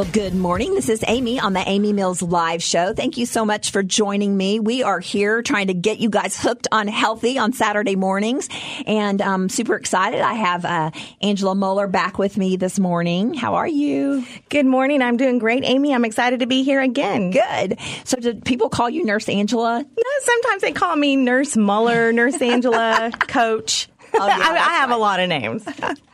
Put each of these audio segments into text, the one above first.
Well, good morning. This is Amy on the Amy Mills Live Show. Thank you so much for joining me. We are here trying to get you guys hooked on healthy on Saturday mornings, and I'm super excited. I have uh, Angela Muller back with me this morning. How are you? Good morning. I'm doing great, Amy. I'm excited to be here again. Good. So, do people call you Nurse Angela? No, sometimes they call me Nurse Muller, Nurse Angela, Coach. Oh, yeah, I, I, have a lot of names.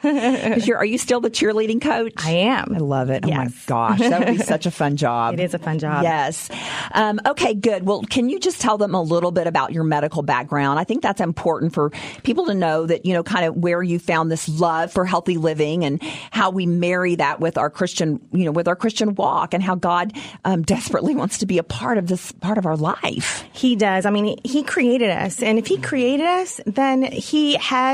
are you still the cheerleading coach? I am. I love it. Yes. Oh my gosh, that would be such a fun job. It is a fun job. Yes. Um, okay, good. Well, can you just tell them a little bit about your medical background? I think that's important for people to know that you know kind of where you found this love for healthy living and how we marry that with our Christian, you know, with our Christian walk and how God um, desperately wants to be a part of this part of our life. He does. I mean, He created us, and if He created us, then He has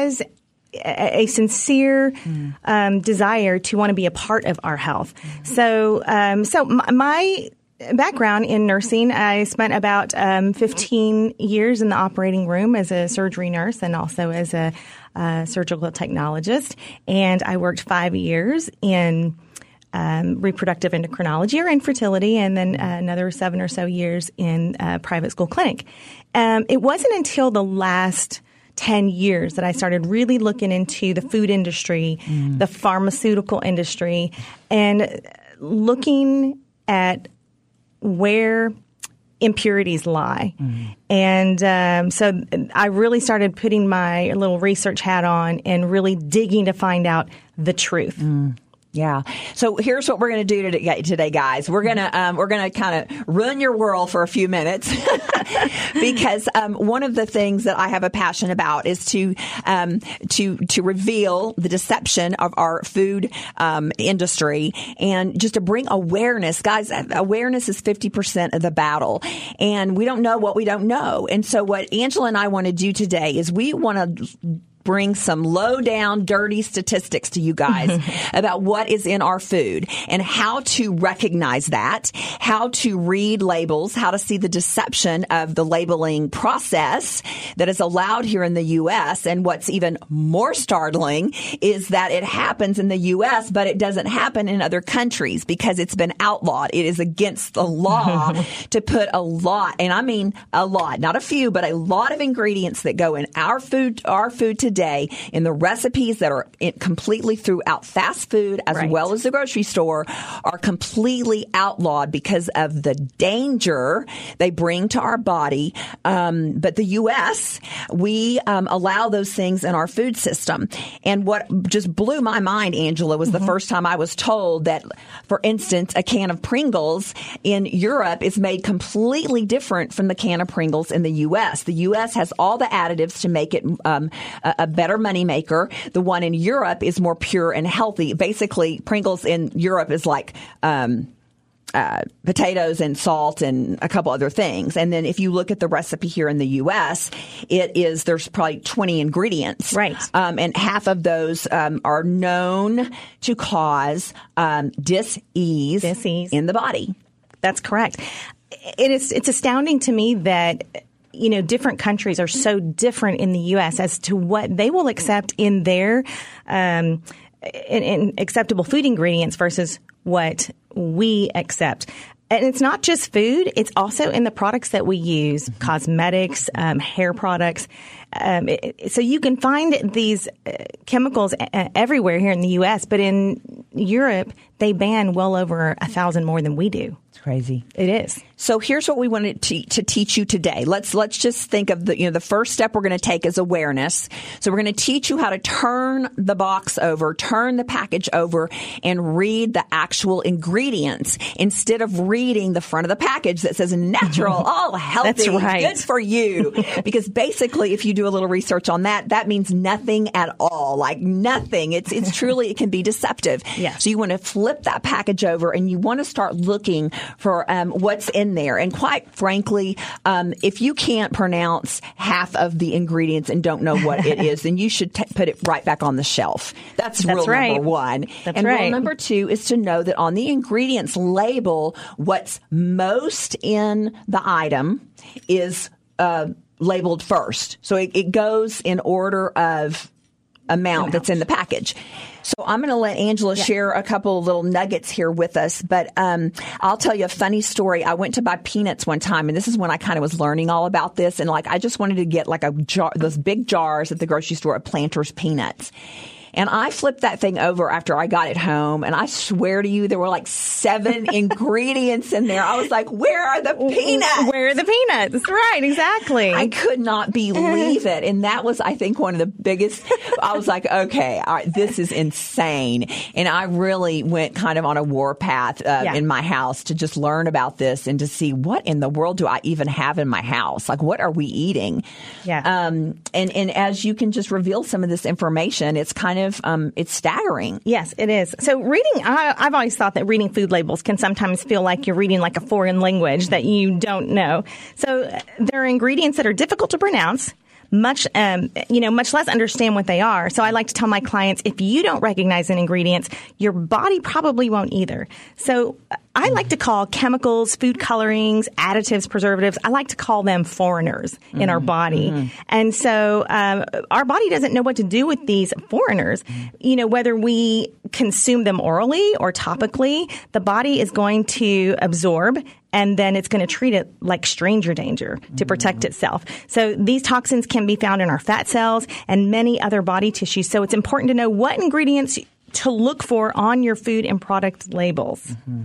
a, sincere mm. um, desire to want to be a part of our health. Mm. So, um, so my background in nursing, I spent about um, 15 years in the operating room as a surgery nurse and also as a uh, surgical technologist. And I worked five years in um, reproductive endocrinology or infertility, and then uh, another seven or so years in a private school clinic. Um, it wasn't until the last 10 years that I started really looking into the food industry, mm. the pharmaceutical industry, and looking at where impurities lie. Mm. And um, so I really started putting my little research hat on and really digging to find out the truth. Mm. Yeah. So here's what we're going to do today, guys. We're going to um, we're going to kind of run your world for a few minutes because um, one of the things that I have a passion about is to um, to to reveal the deception of our food um, industry and just to bring awareness, guys. Awareness is fifty percent of the battle, and we don't know what we don't know. And so, what Angela and I want to do today is we want to bring some low down, dirty statistics to you guys about what is in our food and how to recognize that, how to read labels, how to see the deception of the labeling process that is allowed here in the U.S. And what's even more startling is that it happens in the U.S., but it doesn't happen in other countries because it's been outlawed. It is against the law to put a lot, and I mean a lot, not a few, but a lot of ingredients that go in our food, our food today today in the recipes that are completely throughout fast food as right. well as the grocery store are completely outlawed because of the danger they bring to our body. Um, but the U.S., we um, allow those things in our food system. And what just blew my mind, Angela, was mm-hmm. the first time I was told that, for instance, a can of Pringles in Europe is made completely different from the can of Pringles in the U.S. The U.S. has all the additives to make it um, a, a better moneymaker. The one in Europe is more pure and healthy. Basically, Pringles in Europe is like, um, uh, potatoes and salt and a couple other things. And then if you look at the recipe here in the U.S., it is there's probably 20 ingredients, right? Um, and half of those um, are known to cause um, dis-ease, dis-ease in the body. That's correct. It is. It's astounding to me that you know, different countries are so different in the U.S. as to what they will accept in their um, in, in acceptable food ingredients versus what we accept. And it's not just food; it's also in the products that we use, cosmetics, um, hair products. Um, it, so you can find these uh, chemicals uh, everywhere here in the U.S., but in Europe, they ban well over a thousand more than we do. It's crazy. It is. So here's what we wanted to, to teach you today. Let's let's just think of the you know the first step we're going to take is awareness. So we're going to teach you how to turn the box over, turn the package over, and read the actual ingredients instead of reading the front of the package that says natural, all healthy, right. good for you. because basically, if you do a little research on that, that means nothing at all, like nothing. It's it's truly it can be deceptive. Yeah. So you want to flip that package over and you want to start looking for um, what's in there. And quite frankly, um, if you can't pronounce half of the ingredients and don't know what it is, then you should t- put it right back on the shelf. That's, That's rule right. number one. That's and right. rule number two is to know that on the ingredients label, what's most in the item is uh, labeled first. So it, it goes in order of amount that's in the package. So I'm going to let Angela yeah. share a couple of little nuggets here with us. But um, I'll tell you a funny story. I went to buy peanuts one time, and this is when I kind of was learning all about this. And like, I just wanted to get like a jar, those big jars at the grocery store of Planters peanuts. And I flipped that thing over after I got it home. And I swear to you, there were like seven ingredients in there. I was like, where are the peanuts? Where are the peanuts? Right, exactly. I could not believe it. And that was, I think, one of the biggest. I was like, okay, this is insane. And I really went kind of on a war path uh, yeah. in my house to just learn about this and to see what in the world do I even have in my house? Like, what are we eating? Yeah. Um, and, and as you can just reveal some of this information, it's kind of of um, it's staggering. Yes, it is. So reading, I, I've always thought that reading food labels can sometimes feel like you're reading like a foreign language that you don't know. So uh, there are ingredients that are difficult to pronounce much, um, you know, much less understand what they are. So I like to tell my clients, if you don't recognize an ingredient, your body probably won't either. So I like to call chemicals, food colorings, additives, preservatives, I like to call them foreigners in mm-hmm. our body. Mm-hmm. And so um, our body doesn't know what to do with these foreigners. You know, whether we consume them orally or topically, the body is going to absorb and then it's going to treat it like stranger danger to protect mm-hmm. itself. So these toxins can be found in our fat cells and many other body tissues. So it's important to know what ingredients to look for on your food and product labels. Mm-hmm.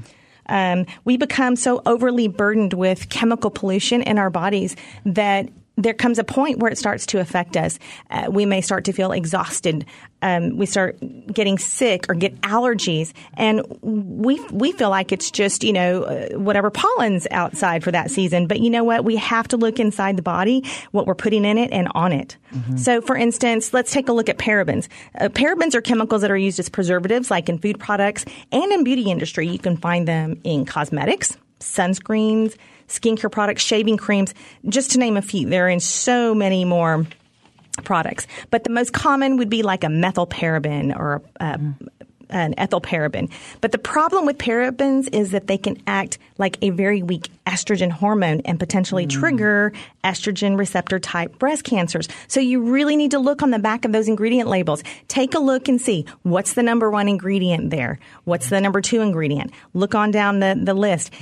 Um, we become so overly burdened with chemical pollution in our bodies that there comes a point where it starts to affect us. Uh, we may start to feel exhausted. Um, we start getting sick or get allergies, and we we feel like it's just you know uh, whatever pollen's outside for that season. But you know what? We have to look inside the body, what we're putting in it, and on it. Mm-hmm. So, for instance, let's take a look at parabens. Uh, parabens are chemicals that are used as preservatives, like in food products and in beauty industry. You can find them in cosmetics, sunscreens skincare products, shaving creams, just to name a few. There are in so many more products. But the most common would be like a methylparaben or a, an ethyl paraben. But the problem with parabens is that they can act like a very weak estrogen hormone and potentially mm. trigger estrogen receptor type breast cancers. So you really need to look on the back of those ingredient labels. Take a look and see what's the number one ingredient there? What's the number two ingredient? Look on down the, the list.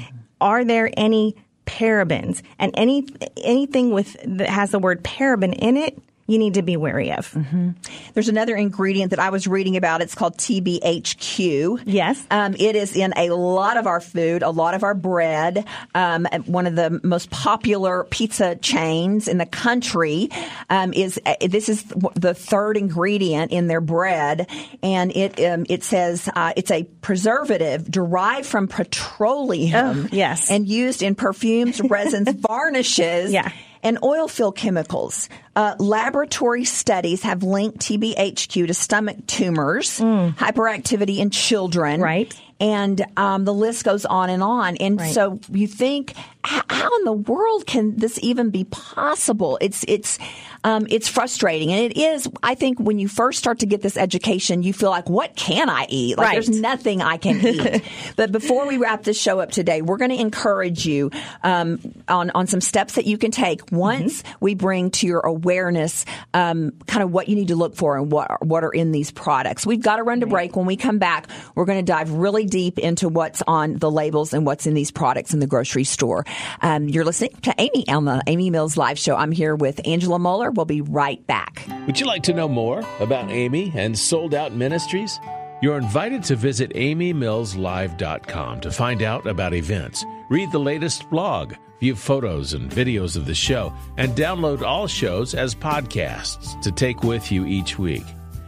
Are there any parabens? And any anything with that has the word paraben in it you need to be wary of. Mm-hmm. There's another ingredient that I was reading about. It's called TBHQ. Yes. Um, it is in a lot of our food, a lot of our bread. Um, one of the most popular pizza chains in the country um, is uh, this is the third ingredient in their bread, and it um, it says uh, it's a preservative derived from petroleum. Oh, yes. And used in perfumes, resins, varnishes. Yeah and oil field chemicals. Uh, laboratory studies have linked TBHQ to stomach tumors, mm. hyperactivity in children, right? And um, the list goes on and on. And right. so you think, how in the world can this even be possible? It's it's um, it's frustrating, and it is. I think when you first start to get this education, you feel like, what can I eat? Like right. there's nothing I can eat. but before we wrap this show up today, we're going to encourage you um, on on some steps that you can take once mm-hmm. we bring to your awareness um, kind of what you need to look for and what what are in these products. We've got to run to break. When we come back, we're going to dive really deep into what's on the labels and what's in these products in the grocery store. Um, you're listening to Amy on Amy Mills Live Show. I'm here with Angela Moeller. We'll be right back. Would you like to know more about Amy and Sold Out Ministries? You're invited to visit amymillslive.com to find out about events, read the latest blog, view photos and videos of the show, and download all shows as podcasts to take with you each week.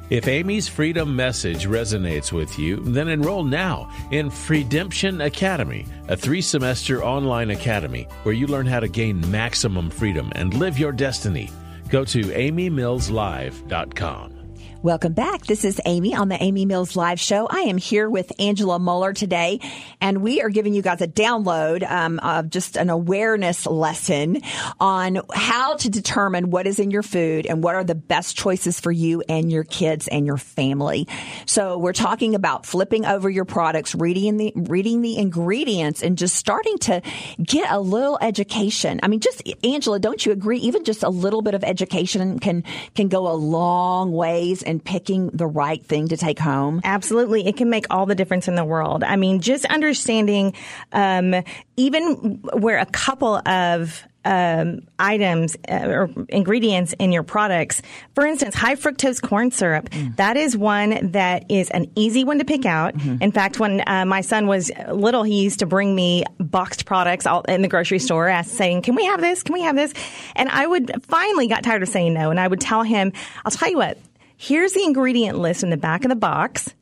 If Amy's freedom message resonates with you, then enroll now in Freedemption Academy, a three semester online academy where you learn how to gain maximum freedom and live your destiny. Go to amymillslive.com. Welcome back. This is Amy on the Amy Mills Live Show. I am here with Angela Moeller today, and we are giving you guys a download um, of just an awareness lesson on how to determine what is in your food and what are the best choices for you and your kids and your family. So we're talking about flipping over your products, reading the reading the ingredients, and just starting to get a little education. I mean, just Angela, don't you agree? Even just a little bit of education can can go a long ways in picking the right thing to take home? Absolutely. It can make all the difference in the world. I mean, just understanding, um, even where a couple of um, items uh, or ingredients in your products. For instance, high fructose corn syrup. Mm. That is one that is an easy one to pick out. Mm-hmm. In fact, when uh, my son was little, he used to bring me boxed products all, in the grocery store, saying, "Can we have this? Can we have this?" And I would finally got tired of saying no, and I would tell him, "I'll tell you what. Here's the ingredient list in the back of the box."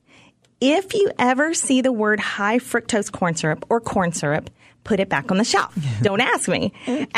If you ever see the word high fructose corn syrup or corn syrup, put it back on the shelf. Don't ask me.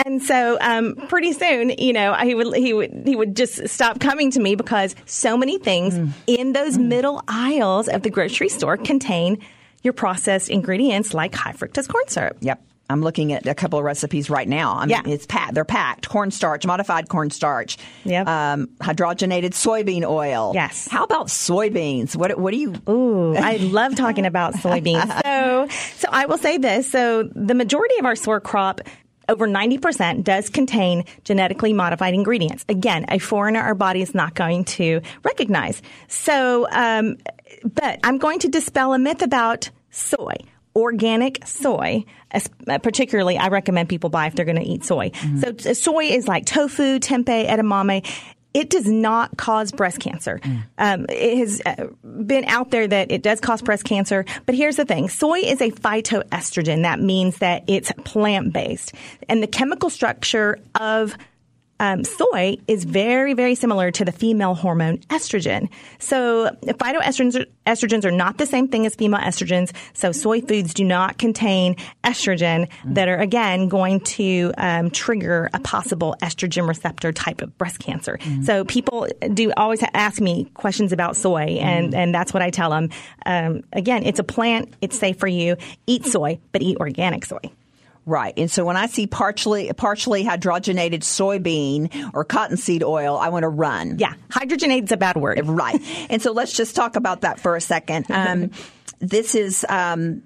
And so, um, pretty soon, you know, he would, he would, he would just stop coming to me because so many things mm. in those mm. middle aisles of the grocery store contain your processed ingredients like high fructose corn syrup. Yep. I'm looking at a couple of recipes right now. I mean, yeah. it's packed. They're packed. Cornstarch, modified cornstarch. Yep. Um, hydrogenated soybean oil. Yes. How about soybeans? What What do you? Ooh, I love talking about soybeans. so, so I will say this. So the majority of our soy crop over 90% does contain genetically modified ingredients. Again, a foreigner our body is not going to recognize. So, um, but I'm going to dispel a myth about soy organic soy, uh, particularly I recommend people buy if they're going to eat soy. Mm-hmm. So soy is like tofu, tempeh, edamame. It does not cause breast cancer. Mm. Um, it has uh, been out there that it does cause breast cancer, but here's the thing: soy is a phytoestrogen. That means that it's plant based, and the chemical structure of um, soy is very, very similar to the female hormone estrogen. So phytoestrogens estrogens are not the same thing as female estrogens. So soy foods do not contain estrogen that are again going to um, trigger a possible estrogen receptor type of breast cancer. Mm. So people do always ask me questions about soy, and mm. and that's what I tell them. Um, again, it's a plant. It's safe for you. Eat soy, but eat organic soy. Right. And so when I see partially partially hydrogenated soybean or cottonseed oil, I want to run. Yeah. Hydrogenated is a bad word. Right. and so let's just talk about that for a second. Um, this is um,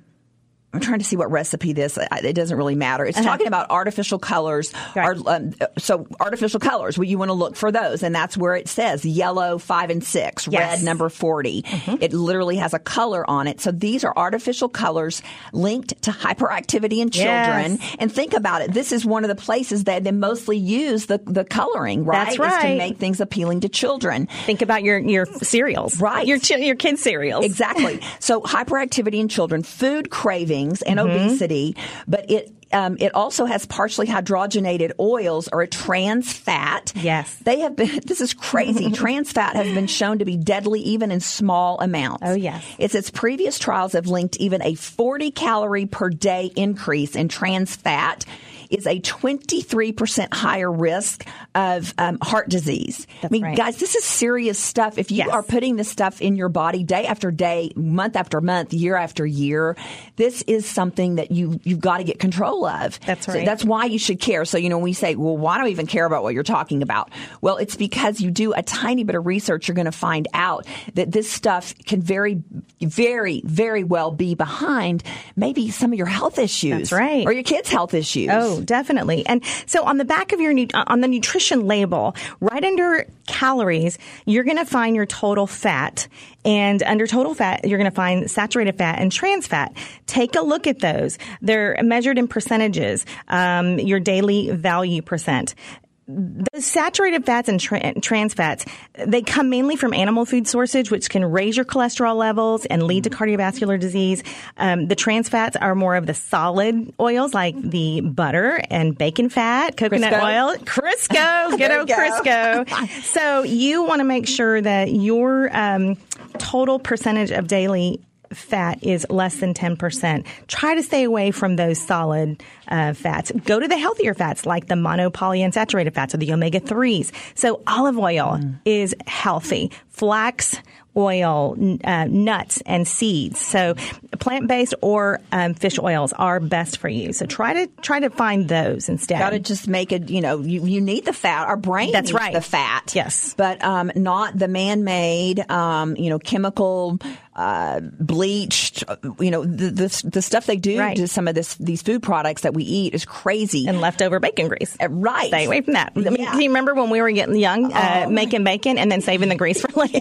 I'm trying to see what recipe this. It doesn't really matter. It's uh-huh. talking about artificial colors. Um, so artificial colors. Well, you want to look for those, and that's where it says yellow five and six, yes. red number 40 mm-hmm. It literally has a color on it. So these are artificial colors linked to hyperactivity in children. Yes. And think about it. This is one of the places that they mostly use the the coloring. Right, that's right. Is to make things appealing to children. Think about your your cereals. Right. Your your kids cereals. Exactly. so hyperactivity in children, food craving and mm-hmm. obesity, but it um, it also has partially hydrogenated oils or a trans fat. Yes. They have been, this is crazy. trans fat has been shown to be deadly even in small amounts. Oh, yes. It's its previous trials have linked even a 40 calorie per day increase in trans fat is a 23% higher risk of um, heart disease. That's I mean, right. guys, this is serious stuff. If you yes. are putting this stuff in your body day after day, month after month, year after year, this is something that you, you've got to get control of. That's right. So that's why you should care. So, you know, we say, well, why do I even care about what you're talking about? Well, it's because you do a tiny bit of research, you're going to find out that this stuff can very, very, very well be behind maybe some of your health issues. That's right. Or your kids' health issues. Oh, definitely. And so on the back of your on the nutrition label, right under calories, you're going to find your total fat. And under total fat, you're going to find saturated fat and trans fat. Take a look at those. They're measured in percentages, um, your daily value percent the saturated fats and tra- trans fats, they come mainly from animal food sources, which can raise your cholesterol levels and lead to mm-hmm. cardiovascular disease. Um, the trans fats are more of the solid oils like the butter and bacon fat, coconut Crisco. oil, Crisco, ghetto Crisco. so you want to make sure that your um, total percentage of daily fat is less than 10%. Try to stay away from those solid uh, fats. Go to the healthier fats like the monopolyunsaturated fats or the omega 3s. So olive oil mm. is healthy. Flax oil, uh, nuts, and seeds. So plant based or um, fish oils are best for you. So try to try to find those instead. Got to just make it. You know, you, you need the fat. Our brain That's right. the fat. Yes, but um, not the man made. Um, you know, chemical uh, bleached, you know, the, the, the stuff they do right. to some of this these food products that we we eat is crazy. And leftover bacon grease. Uh, right. Stay away from that. I mean, Yeah. Can you remember when we were getting young, uh, Oh. making bacon and then saving the grease for later?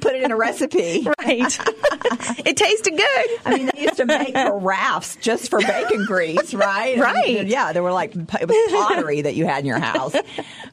Put it in a recipe. right. it tasted good. I mean, they used to make carafes just for bacon grease, right? I mean, Right. yeah, there were like it was pottery that you had in your house.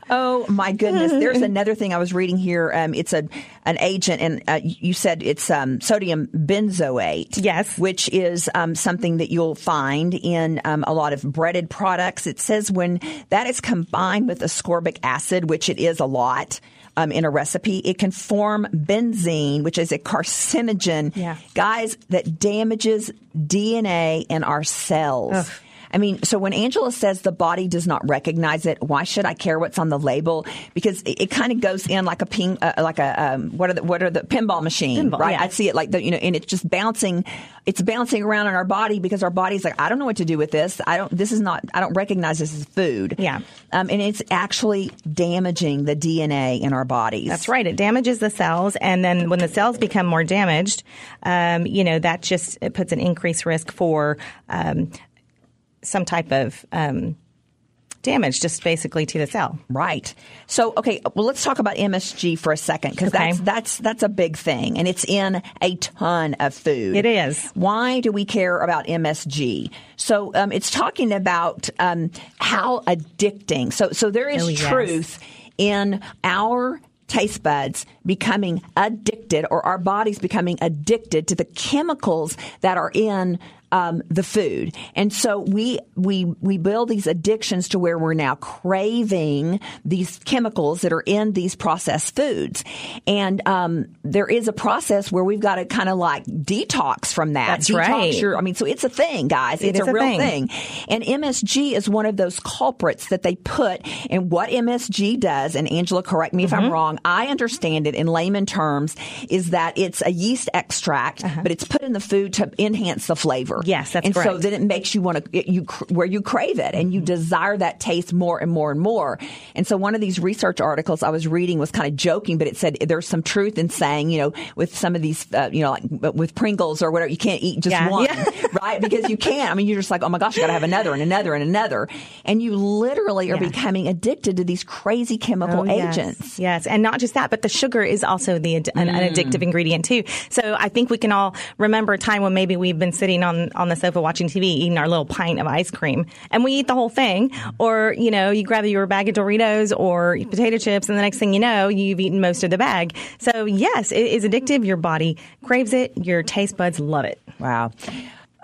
Oh my goodness! There's another thing I was reading here. Um, it's a an agent, and uh, you said it's um, sodium benzoate. Yes. which is um, something that you'll find in um, a lot of breaded products. It says when that is combined with ascorbic acid, which it is a lot. Um, in a recipe, it can form benzene, which is a carcinogen, Yeah. guys, that damages DNA in our cells. I mean, so when Angela says the body does not recognize it, why should I care what's on the label? Because it, it kind of goes in like a ping, uh, like a um, what are the what are the pinball machine, Pinball, right? yeah. I see it like the you know, and it's just bouncing, it's bouncing around in our body because our body's like, I don't know what to do with this. I don't. This is not. I don't recognize this as food. Yeah. um, and it's actually damaging the DNA in our bodies. That's right. It damages the cells, and then when the cells become more damaged, um, you know that just it puts an increased risk for um, some type of um, damage, just basically to the cell. Right. So, okay, well, let's talk about MSG for a second because Okay. that's that's that's a big thing, and it's in a ton of food. It is. Why do we care about MSG? So, um, it's talking about um, how addicting. So, so there is Oh, yes. truth in our taste buds becoming addicted or our bodies becoming addicted to the chemicals that are in um, the food. And so we, we, we build these addictions to where we're now craving these chemicals that are in these processed foods. And, um, there is a process where we've got to kind of like detox from that. That's Detox right. your- I mean, so it's a thing, guys. It It's a a real thing. thing. And MSG is one of those culprits that they put. And what MSG does, and Angela, correct me if Mm-hmm. I'm wrong, I understand it in layman terms, is that it's a yeast extract, but it's put in the food to enhance the flavor. Uh-huh. Yes, that's And so then it makes you want to, you where you crave it and you Mm-hmm. desire that taste more and more and more. And so one of these research articles I was reading was kind of joking, but it said there's some truth in saying, you know, with some of these, uh, you know, like with Pringles or whatever, you can't eat just Yeah. one Yeah. right? Because you can't. I mean, you're just like, oh my gosh, I got to have another and another and another. And you literally are Yeah. becoming addicted to these crazy chemical Oh, agents. Yes, and not just that, but the sugar is also the an, an addictive ingredient too. So I think we can all remember a time when maybe we've been sitting on on the sofa watching TV, eating our little pint of ice cream, and we eat the whole thing, or you know, you grab your bag of Doritos or potato chips, and the next thing you know, you've eaten most of the bag. So yes, it is addictive. Your body craves it. Your taste buds love it. Wow.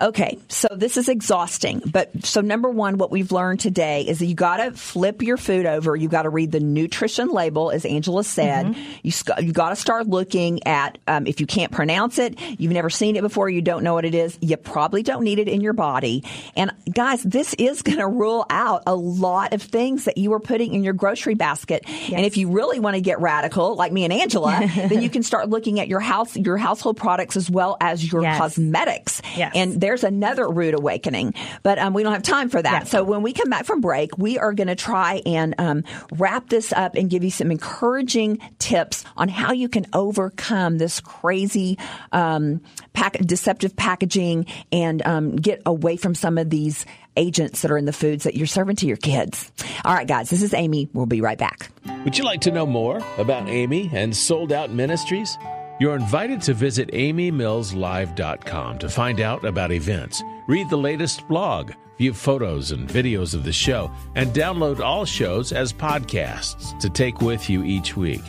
Okay, so this is exhausting. But so number one, what we've learned today is that you got to flip your food over. You got to read the nutrition label, as Angela said. Mm-hmm. You sc- you got to start looking at um, if you can't pronounce it, you've never seen it before, you don't know what it is. You probably don't need it in your body. And guys, this is going to rule out a lot of things that you are putting in your grocery basket. And if you really want to get radical, like me and Angela, then you can start looking at your house your household products as well as your Yes. cosmetics. Yes. And there's another rude awakening, but um, we don't have time for that. Yeah. So when we come back from break, we are going to try and um, wrap this up and give you some encouraging tips on how you can overcome this crazy um, pack- deceptive packaging and um, get away from some of these agents that are in the foods that you're serving to your kids. All right, guys, this is Amy. We'll be right back. Would you like to know more about Amy and Sold Out Ministries? You're invited to visit amymillslive.com to find out about events, read the latest blog, view photos and videos of the show, and download all shows as podcasts to take with you each week.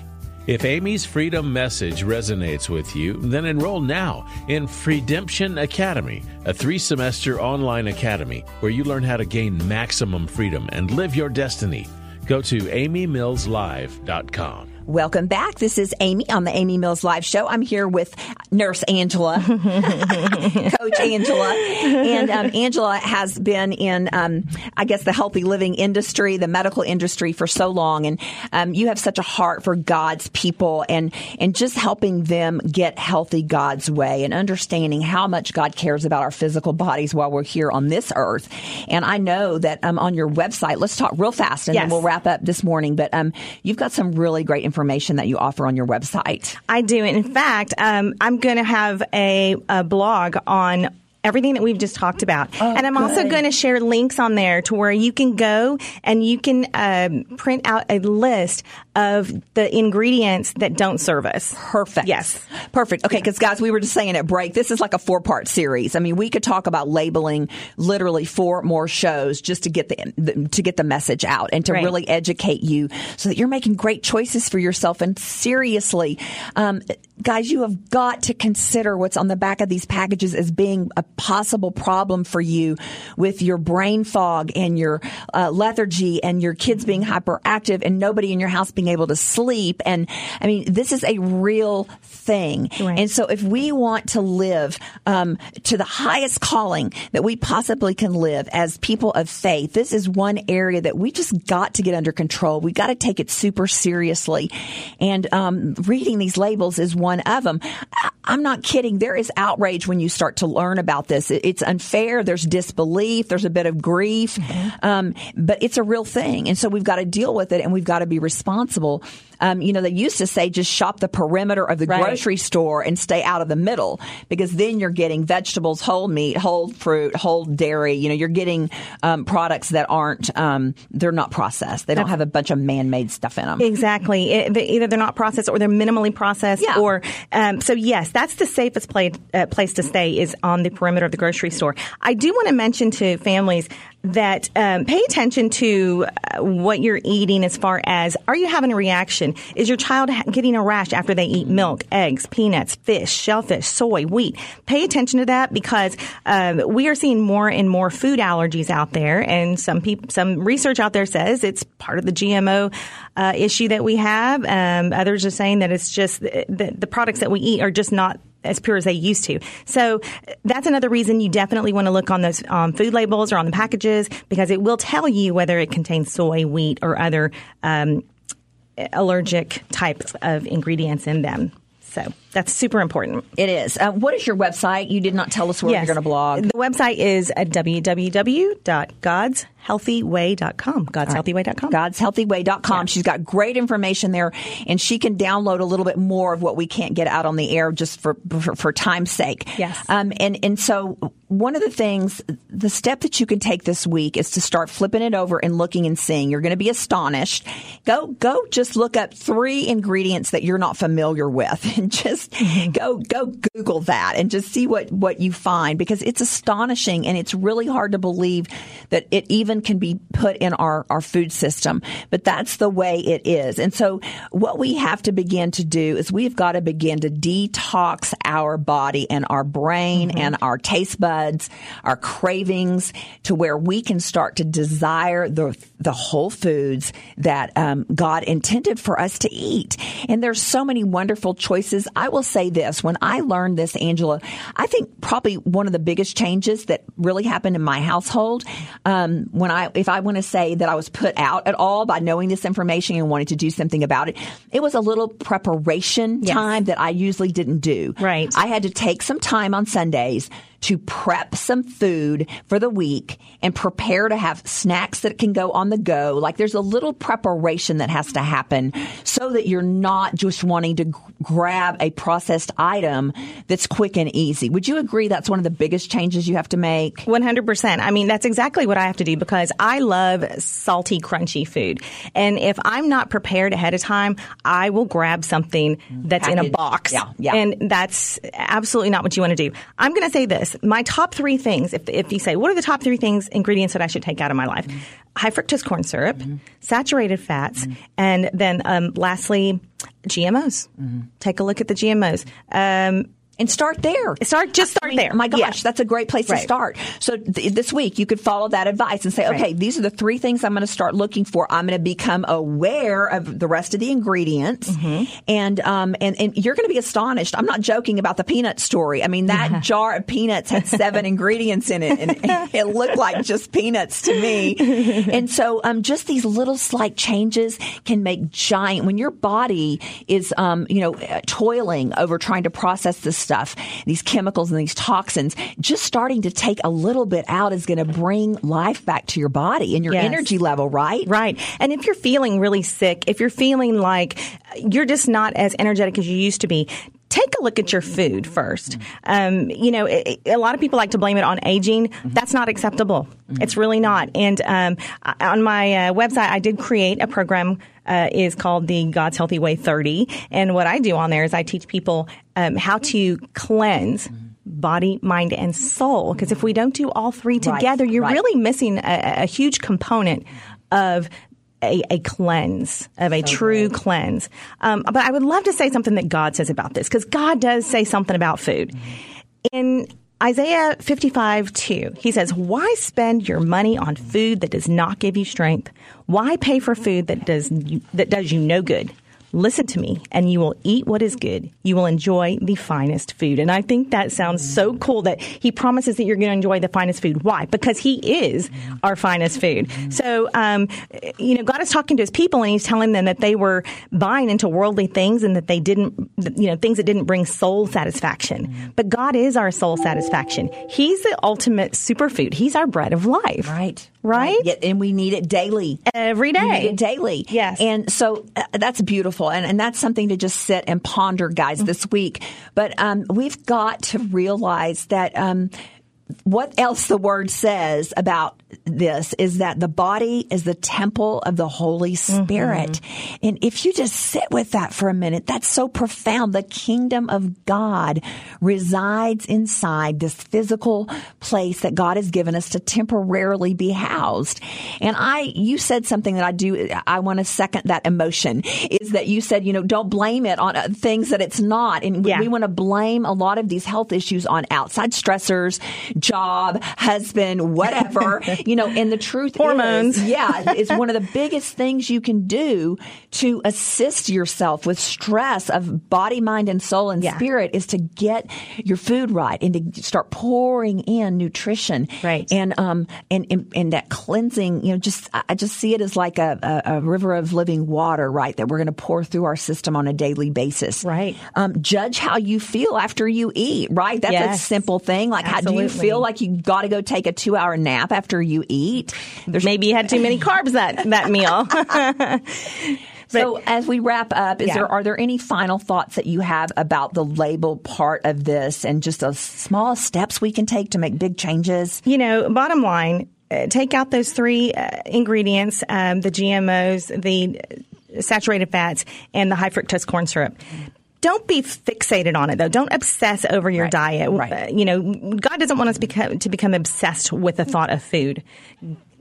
If Amy's freedom message resonates with you, then enroll now in Freedemption Academy, a three semester online academy where you learn how to gain maximum freedom and live your destiny. Go to amymillslive.com. Welcome back. This is Amy on the Amy Mills Live Show. I'm here with Nurse Angela, Coach Angela, and um, Angela has been in, um, I guess, the healthy living industry, the medical industry for so long, and um, you have such a heart for God's people and and just helping them get healthy God's way and understanding how much God cares about our physical bodies while we're here on this earth. And I know that um, on your website, let's talk real fast, and then we'll wrap up this morning. But um, you've got some really great information that you offer on your website. I do. In fact, um, I'm going to have a, a blog on everything that we've just talked about. Oh, and I'm also going to share links on there to where you can go and you can um, print out a list of the ingredients that don't serve us. Perfect. Yes. Perfect. Okay, because guys, we were just saying at break, this is like a four part series. I mean, we could talk about labeling literally four more shows just to get the, the to get the message out and to Right. really educate you so that you're making great choices for yourself. And seriously, um, guys, you have got to consider what's on the back of these packages as being a possible problem for you with your brain fog and your uh, lethargy and your kids being hyperactive and nobody in your house being able to sleep. And I mean, this is a real thing. Right. And so if we want to live um, to the highest calling that we possibly can live as people of faith, this is one area that we just got to get under control. We got to take it super seriously. And um, reading these labels is one of them. I'm not kidding. There is outrage when you start to learn about this. It's unfair. There's disbelief. There's a bit of grief. Um, but it's a real thing. And so we've got to deal with it and we've got to be responsible. Um, you know, they used to say just shop the perimeter of the Right. grocery store and stay out of the middle because then you're getting vegetables, whole meat, whole fruit, whole dairy. You know, you're getting um, products that aren't, um, they're not processed. They don't have a bunch of man-made stuff in them. Exactly. It, they, either they're not processed or they're minimally processed. Yeah. Or um, so yes, that's the safest play, uh, place to stay is on the perimeter of the grocery store. I do want to mention to families that um, pay attention to uh, what you're eating as far as are you having a reaction? Is your child getting a rash after they eat milk, eggs, peanuts, fish, shellfish, soy, wheat? Pay attention to that because um, we are seeing more and more food allergies out there, and some people, some research out there says it's part of the GMO uh, issue that we have. Um, others are saying that it's just the, the products that we eat are just not as pure as they used to. So that's another reason you definitely want to look on those um, food labels or on the packages because it will tell you whether it contains soy, wheat, or other um, allergic types of ingredients in them. So that's super important. It is. Uh, what is your website? You did not tell us where Yes. you're going to blog. The website is at www.godshealthyway.com. Godshealthyway.com. God'sHealthyWay.com. She's got great information there, and she can download a little bit more of what we can't get out on the air just for for, for time's sake. Yes. Um, and and so one of the things, the step that you can take this week is to start flipping it over and looking and seeing. You're going to be astonished. Go go just look up three ingredients that you're not familiar with, and just go go Google that and just see what what you find because it's astonishing and it's really hard to believe that it even can be put in our our food system. But that's the way it is. And so what we have to begin to do is we've got to begin to detox our body and our brain and our taste buds, our cravings to where we can start to desire the the whole foods that um, God intended for us to eat. And there's so many wonderful choices. I will say this: when I learned this, Angela, I think probably one of the biggest changes that really happened in my household um, when I, if I want to say that I was put out at all by knowing this information and wanting to do something about it, it was a little preparation Yes. time that I usually didn't do. Right. I had to take some time on Sundays to prep some food for the week and prepare to have snacks that can go on the go. Like there's a little preparation that has to happen so that you're not just wanting to g- grab a processed item that's quick and easy. Would you agree that's one of the biggest changes you have to make? 100%. I mean, that's exactly what I have to do because I love salty, crunchy food. And if I'm not prepared ahead of time, I will grab something that's in a box. Yeah, yeah. And that's absolutely not what you want to do. I'm going to say this. My top three things, if, if you say, what are the top three things, ingredients that I should take out of my life? High fructose corn syrup, saturated fats, and then um, lastly, GMOs. Take a look at the GMOs. Um, And start there. Start- just start I mean, there. My gosh, Yeah. that's a great place to start. So th- this week you could follow that advice and say, okay, Right. these are the three things I'm going to start looking for. I'm going to become aware of the rest of the ingredients, Mm-hmm. and um and and you're going to be astonished. I'm not joking about the peanut story. I mean, that jar of peanuts had seven ingredients in it, and it looked like just peanuts to me. And so, um, just these little slight changes can make giant. When your body is, um, you know, toiling over trying to process this stuff, these chemicals and these toxins, just starting to take a little bit out is going to bring life back to your body and your Yes. energy level, right? Right. And if you're feeling really sick, if you're feeling like you're just not as energetic as you used to be, look at your food first. Um, you know, it, a lot of people like to blame it on aging. That's not acceptable. It's really not. And um, on my uh, website, I did create a program. Uh, is called the God's Healthy Way 30. And what I do on there is I teach people um, how to cleanse body, mind, and soul. Because if we don't do all three together, right, you're right. really missing a, a huge component of a, a, cleanse, of a so true good. cleanse. Um, but I would love to say something that God says about this, because God does say something about food. In Isaiah 55, 2, he says, Why spend your money on food that does not give you strength? Why pay for food that does, that does you no good? Listen to me, and you will eat what is good. You will enjoy the finest food. And I think that sounds so cool that he promises that you're going to enjoy the finest food. Why? Because he is our finest food. So, um, you know, God is talking to his people, and he's telling them that they were buying into worldly things and that they didn't, you know, things that didn't bring soul satisfaction. But God is our soul satisfaction. He's the ultimate superfood. He's our bread of life. Right. Right? Yeah, and we need it daily. Every day. We need it daily. Yes. And so uh, that's beautiful. And, and that's something to just sit and ponder, guys, this week. But um, we've got to realize that um, what else the word says about this is that the body is the temple of the Holy Spirit. Mm-hmm. And if you just sit with that for a minute, that's so profound. The kingdom of God resides inside this physical place that God has given us to temporarily be housed. And I, you said something that I do, I want to second that emotion is that you said, you know, don't blame it on uh, things that it's not. And yeah. we want to blame a lot of these health issues on outside stressors, job, husband, whatever, you know, and the truth hormones. Is, yeah, it's one of the biggest things you can do to assist yourself with stress of body, mind, and soul and yeah. spirit is to get your food right and to start pouring in nutrition. Right. And, um, and, and, and that cleansing, you know, just, I just see it as like a, a, a river of living water, right? That we're going to pour through our system on a daily basis. Right. Um, judge how you feel after you eat, right? That's yes. a simple thing. Like, Absolutely. how do you feel like you got to go take a two hour nap after you eat? There's maybe you had too many carbs that that meal. But, so as we wrap up, is yeah. there are there any final thoughts that you have about the label part of this and just the small steps we can take to make big changes? You know, bottom line, uh, take out those three uh, ingredients: um, the GMOs, the saturated fats, and the high fructose corn syrup don't be fixated on it though. Don't obsess over your right. diet. Right. Uh, you know, God doesn't want us become, to become obsessed with the thought of food.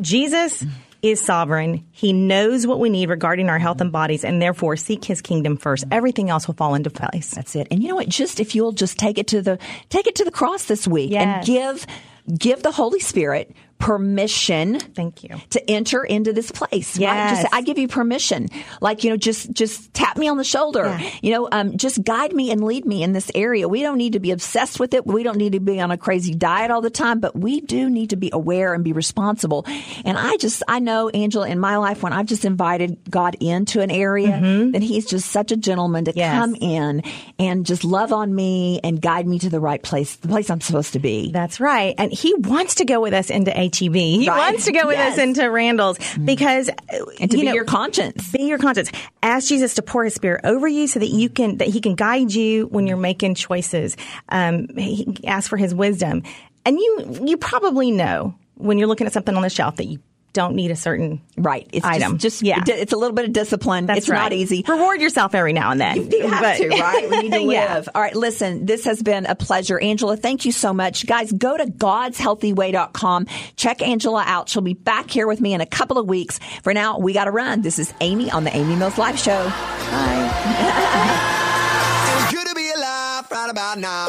Jesus is sovereign. He knows what we need regarding our health and bodies, and therefore seek His kingdom first. Everything else will fall into place. That's it. And you know what? Just if you'll just take it to the take it to the cross this week yes. and give give the Holy Spirit permission thank you. to enter into this place yes. right? Just i give you permission. Like you know just just tap me on the shoulder. Yeah. you know um, just guide me and lead me in this area. We don't need to be obsessed with it. We don't need to be on a crazy diet all the time but we do need to be aware and be responsible. And i just i know angela in my life when i've just invited god into an area mm-hmm. then he's just such a gentleman to yes. come in and just love on me and guide me to the right place the place i'm supposed to be. That's right. And he wants to go with us into HEB. He right. wants to go with yes. us into Randall's because and to you be know, your conscience. Be your conscience. Ask Jesus to pour His Spirit over you so that you can that He can guide you when you're making choices. Um, ask for His wisdom, and you you probably know when you're looking at something on the shelf that you don't need a certain right it's item. Just, just yeah, it's a little bit of discipline. That's it's right. not easy. Reward yourself every now and then. You have but, to, right? We need to live. All right, listen, this has been a pleasure. Angela, thank you so much. Guys, go to godshealthyway.com. Check Angela out. She'll be back here with me in a couple of weeks. For now, we got to run. This is Amy on the Amy Mills Live Show. Bye. It's good to be alive right about now.